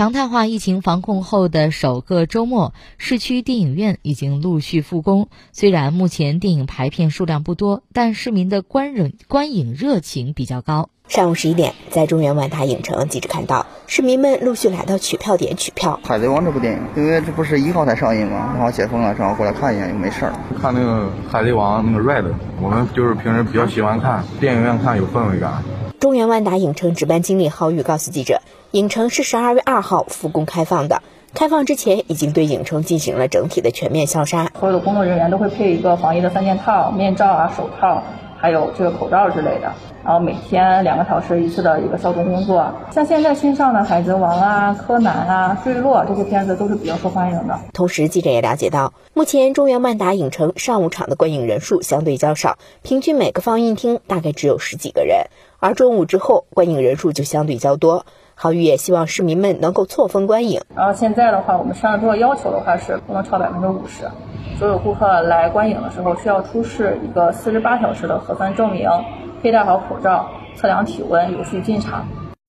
常态化疫情防控后的首个周末，市区电影院已经陆续复工。虽然目前电影排片数量不多，但市民的观影观影热情比较高。上午十一点，在中原万达影城，记者看到市民们陆续来到取票点取票。海贼王这部电影，因为这不是一号才上映吗？然后解封了，正好过来看一眼，又没事儿。看那个海贼王那个 Red，我们就是平时比较喜欢看电影院看，有氛围感。中原万达影城值班经理郝宇告诉记者，影城是十二月二号复工开放的。开放之前，已经对影城进行了整体的全面消杀。所有的工作人员都会配一个防疫的三件套：面罩啊、手套。还有这个口罩之类的，然后每天两个小时一次的一个消毒工作。像现在新上的《海贼王》啊、柯南啊、坠落这些片子都是比较受欢迎的。同时，记者也了解到，目前中原万达影城上午场的观影人数相对较少，平均每个放映厅大概只有十几个人，而中午之后观影人数就相对较多。陶宇也希望市民们能够错峰观影。然后现在的话，我们摄像头要求的话是不能超百分之五十。所有顾客来观影的时候，需要出示一个四十八小时的核酸证明，佩戴好口罩，测量体温，有序进场。